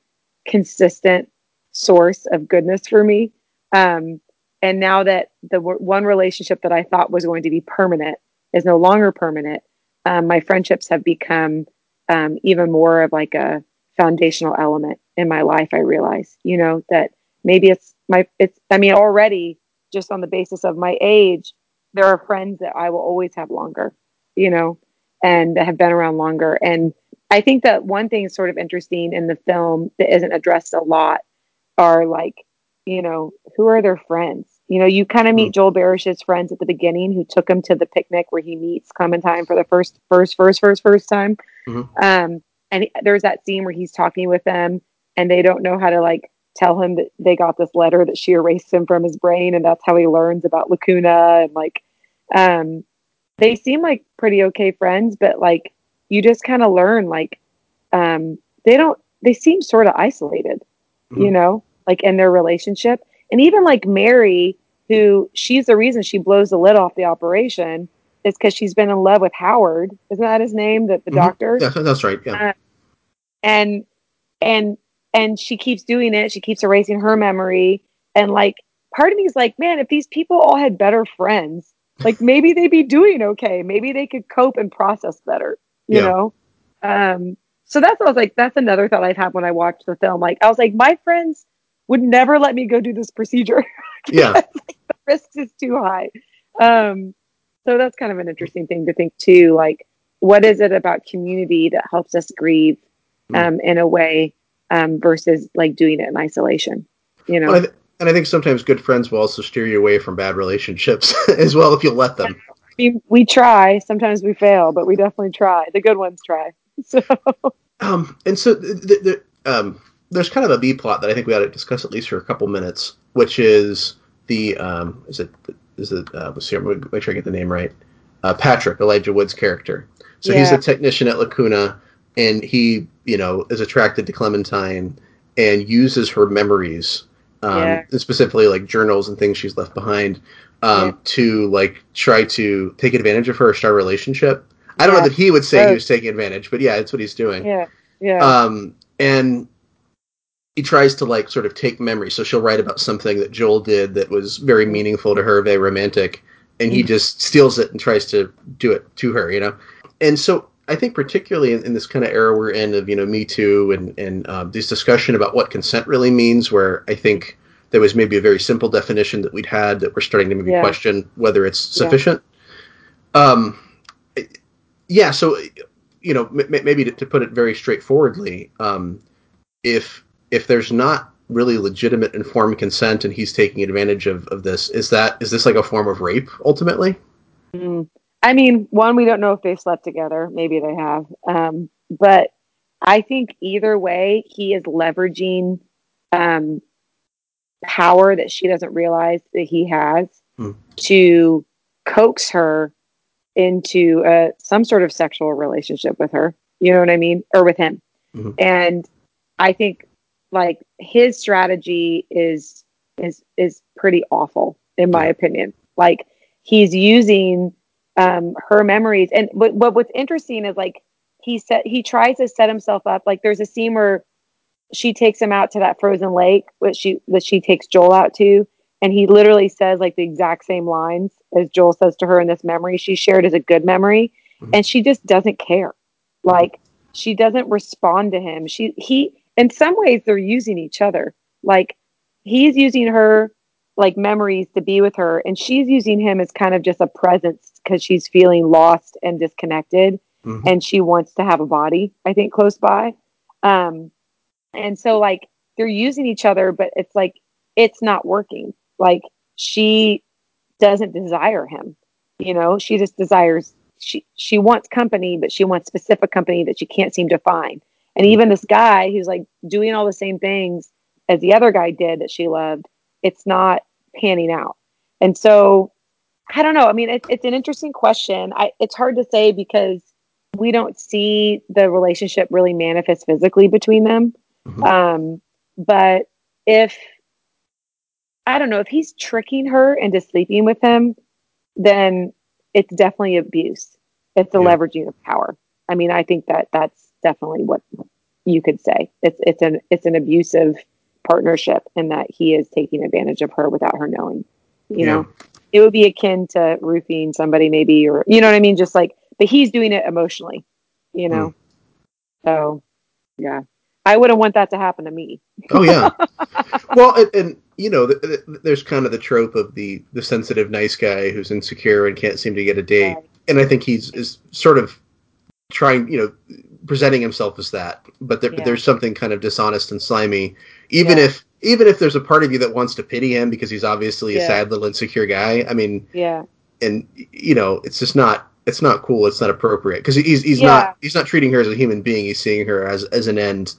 consistent source of goodness for me. Um, and now that the w- one relationship that I thought was going to be permanent is no longer permanent, um, my friendships have become um, even more of like a foundational element in my life. I realize, you know, that maybe it's my, it's, I mean, already just on the basis of my age, there are friends that I will always have longer, you know, and that have been around longer. And I think that one thing is sort of interesting in the film that isn't addressed a lot are like, you know, who are their friends? You know, you kind of meet Joel Barish's friends at the beginning who took him to the picnic where he meets Clementine for the first, first, first, first, first time. Mhm. Um, and he- there's that scene where he's talking with them and they don't know how to like tell him that they got this letter that she erased him from his brain and that's how he learns about lacuna and like um they seem like pretty okay friends but like you just kind of learn like um they don't they seem sort of isolated you Mhm. know like in their relationship and even like mary who she's the reason she blows the lid off the operation is because she's been in love with howard isn't that his name that the Mhm. doctor Yeah, that's right. Yeah. and and and she keeps doing it. She keeps erasing her memory. And like part of me is like man if these people all had better friends like maybe they'd be doing okay. Maybe they could cope and process better you Yeah. know? Um so that's what i was like that's another thought i've had when i watched the film. Like i was like my friends would never let me go do this procedure. [laughs] Yeah. the risks is too high. Um so that's kind of an interesting thing to think too like what is it about community that helps us grieve um, in a way um, versus like doing it in isolation you know Well, I th- and I think sometimes good friends will also steer you away from bad relationships [laughs] as well if you let them. we, we try sometimes we fail but we definitely try the good ones try [laughs] so Um, and so th- th- th- um, there's kind of a B plot that I think we ought to discuss at least for a couple minutes, which is the um, is it is it uh, let's see, make sure I get the name right. Uh, Patrick Elijah Wood's character. So he's a technician at Lacuna, and he you know is attracted to Clementine and uses her memories, um, Yeah. and specifically like journals and things she's left behind, um, Yeah. to like try to take advantage of her start a relationship. I don't know that he would say he was taking advantage, but yeah, that's what he's doing. yeah yeah Um, and he tries to like sort of take memory. So she'll write about something that Joel did that was very meaningful to her, very romantic, and he Mhm. just steals it and tries to do it to her, you know. And so I think particularly in, in this kind of era we're in of you know Me Too and and um, this discussion about what consent really means, where I think there was maybe a very simple definition that we'd had that we're starting to maybe Yeah. question whether it's Yeah. sufficient. Um, yeah. So you know, m- m- maybe to, to put it very straightforwardly, um, if if there's not really legitimate informed consent and he's taking advantage of, of this, is that is this like a form of rape ultimately? Mm. I mean, one, we don't know if they slept together. Maybe they have. Um, but I think either way, he is leveraging um, power that she doesn't realize that he has Hmm. to coax her into uh, some sort of sexual relationship with her. You know what I mean? Or with him. Mhm. And I think like his strategy is is is pretty awful in my Yeah. opinion. Like he's using um her memories and but, what's interesting is like he said he tries to set himself up like there's a scene where she takes him out to that frozen lake, which she that she takes Joel out to, and he literally says like the exact same lines as Joel says to her in this memory she shared as a good memory, Mhm. and she just doesn't care. Like she doesn't respond to him. She he in some ways they're using each other. Like he's using her like memories to be with her, and she's using him as kind of just a presence because she's feeling lost and disconnected Mhm. and she wants to have a body i think close by. Um and so like they're using each other but it's like it's not working. Like she doesn't desire him you know? She just desires she she wants company but she wants specific company that she can't seem to find. And even this guy who's like doing all the same things as the other guy did that she loved it's not panning out. And so i don't know i mean it, it's an interesting question i it's hard to say because we don't see the relationship really manifest physically between them. Mhm. Um, but if I don't know if he's tricking her into sleeping with him, then it's definitely abuse. It's a Yeah. leveraging of power. I mean, I think that that's definitely what you could say. It's it's an it's an abusive partnership and that he is taking advantage of her without her knowing. You Yeah. know, it would be akin to roofing somebody, maybe, or you know what I mean. Just like, but he's doing it emotionally. You know, hmm. so yeah, I wouldn't want that to happen to me. Oh yeah. [laughs] well, and, and you know, th- th- there's kind of the trope of the the sensitive nice guy who's insecure and can't seem to get a date, Right. and I think he's is sort of trying, you know, presenting himself as that. But, there, Yeah. but there's something kind of dishonest and slimy, even Yeah. if even if there's a part of you that wants to pity him because he's obviously a sad little insecure guy. I mean, Yeah, and you know, it's just not it's not cool. It's not appropriate because he's he's Yeah. not he's not treating her as a human being. He's seeing her as as an end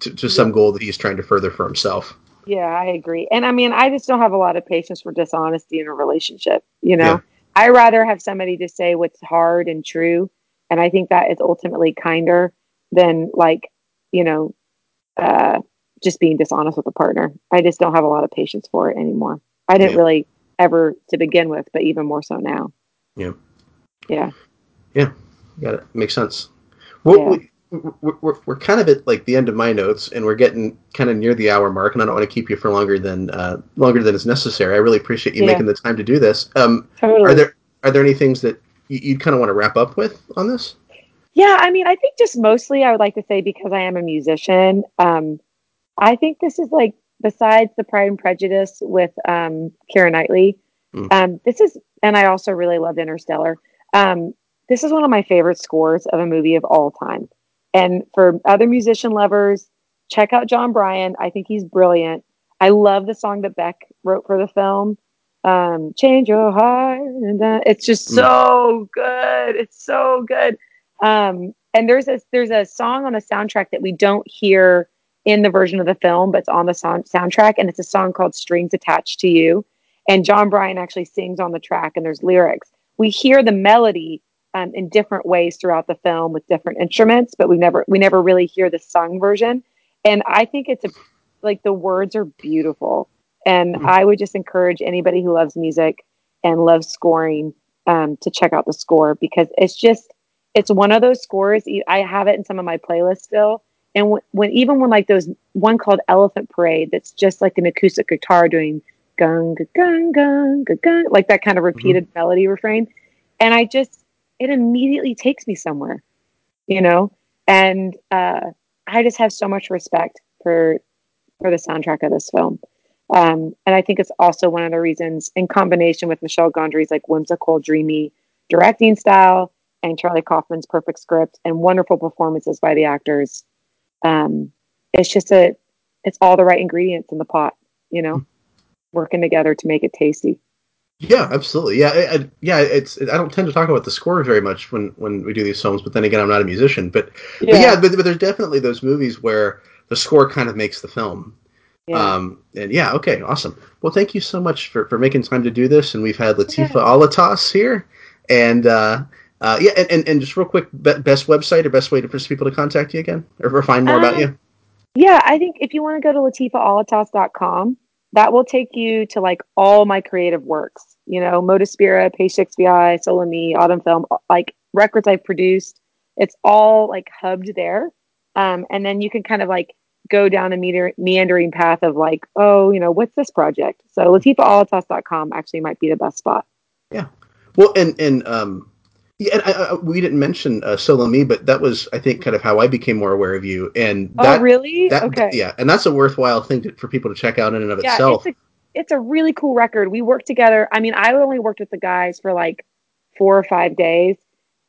to, to some Yeah. goal that he's trying to further for himself. yeah, I agree. And I mean, I just don't have a lot of patience for dishonesty in a relationship. You know, Yeah. I rather have somebody to say what's hard and true, and I think that is ultimately kinder than like, you know, uh, just being dishonest with a partner. I just don't have a lot of patience for it anymore. I didn't Yeah. really ever to begin with, but even more so now. Yeah. Yeah. Yeah. Got it. Makes sense. Well, Yeah. we, we're, we're, we're kind of at like the end of my notes, and we're getting kind of near the hour mark, and I don't want to keep you for longer than uh, longer than is necessary. I really appreciate you Yeah. making the time to do this. Um, Totally. are there are there any things that you, you'd kind of want to wrap up with on this? Yeah, I mean, I think just mostly I would like to say because I am a musician, um, I think this is like besides the Pride and Prejudice with um, Keira Knightley, Mm. um, this is, and I also really loved Interstellar. Um, this is one of my favorite scores of a movie of all time. And for other musician lovers, check out Jon Brion. I think he's brilliant. I love the song that Beck wrote for the film. Um, Change your heart, and uh, it's just Mm. so good. It's so good. Um, and there's a there's a song on the soundtrack that we don't hear in the version of the film, but it's on the sound, soundtrack, and it's a song called "Strings Attached to You." And Jon Brion actually sings on the track, and there's lyrics. We hear the melody um, in different ways throughout the film with different instruments, but we never we never really hear the sung version. And I think it's a like the words are beautiful, and Hmm. I would just encourage anybody who loves music and loves scoring um, to check out the score because it's just it's one of those scores. I have it in some of my playlists still, and when, when even when like those one called Elephant Parade, that's just like an acoustic guitar doing gung gung gung gung gung like that kind of repeated melody refrain, and I just it immediately takes me somewhere, you know, and uh, I just have so much respect for for the soundtrack of this film. Um, and I think it's also one of the reasons, in combination with Michel Gondry's like whimsical, dreamy directing style and Charlie Kaufman's perfect script and wonderful performances by the actors. Um, it's just a, it's all the right ingredients in the pot, you know, working together to make it tasty. Yeah, absolutely. Yeah, I, I, yeah. It's I don't tend to talk about the score very much when when we do these films, but then again, I'm not a musician. But but yeah, but, but there's definitely those movies where the score kind of makes the film. yeah. Um, and yeah, okay, awesome. Well, thank you so much for, for making time to do this. And we've had Latifa Yeah. Alatas here, and uh, uh, yeah, and, and, and just real quick, best website or best way to for people to contact you again or, or find more about Um, you. Yeah, I think if you want to go to latifahalattas.com, that will take you to like all my creative works, you know, Modaspira, Page CXVI, Solo Me, Autumn Film, like records I've produced. It's all like hubbed there. Um, and then you can kind of like go down a meander- meandering path of like, oh, you know, what's this project? So LatifahAlattas.com actually might be the best spot. Yeah. Well, and and um, yeah, and I, I, we didn't mention uh, Solo Me, but that was I think kind of how I became more aware of you. And that, oh, really? That, okay. Yeah, and that's a worthwhile thing to, for people to check out in and of yeah, itself. It's a, it's a really cool record. We worked together. I mean, I only worked with the guys for like four or five days,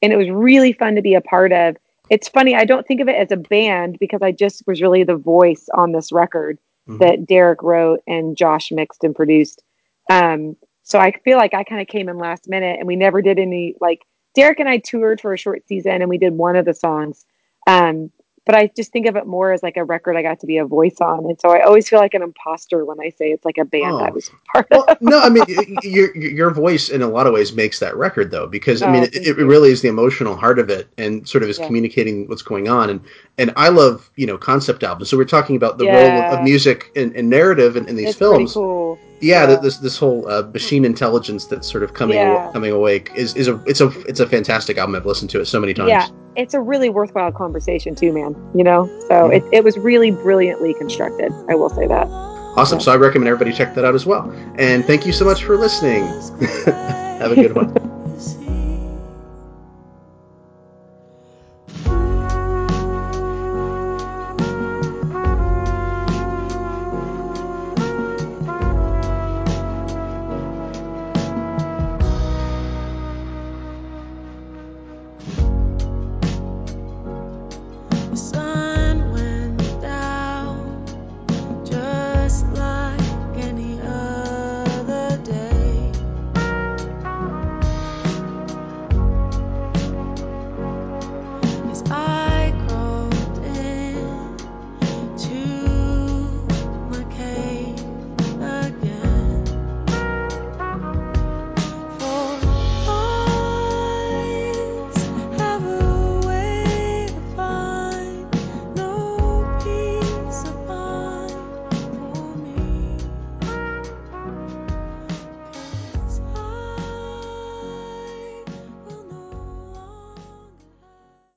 and it was really fun to be a part of. It's funny, I don't think of it as a band because I just was really the voice on this record mm-hmm. that Derek wrote and Josh mixed and produced. Um, so I feel like I kind of came in last minute and we never did any like Derek and I toured for a short season and we did one of the songs. Um, but I just think of it more as like a record I got to be a voice on, and so I always feel like an imposter when I say it's like a band oh. I was part well, of. no, I mean [laughs] your your voice in a lot of ways makes that record though, because I mean oh, it, it, really is the emotional heart of it, and sort of is yeah. communicating what's going on, and and I love you know concept albums. So we're talking about the yeah. role of music and, and narrative in, in these it's films. Cool. Yeah, yeah, this this whole uh, machine intelligence that's sort of coming yeah. coming awake is, is a it's a it's a fantastic album. I've listened to it so many times. Yeah, it's a really worthwhile conversation too, man. You know, so mm-hmm. it, it was really brilliantly constructed. I will say that. Awesome. So I recommend everybody check that out as well. And thank you so much for listening. [laughs] Have a good one. [laughs]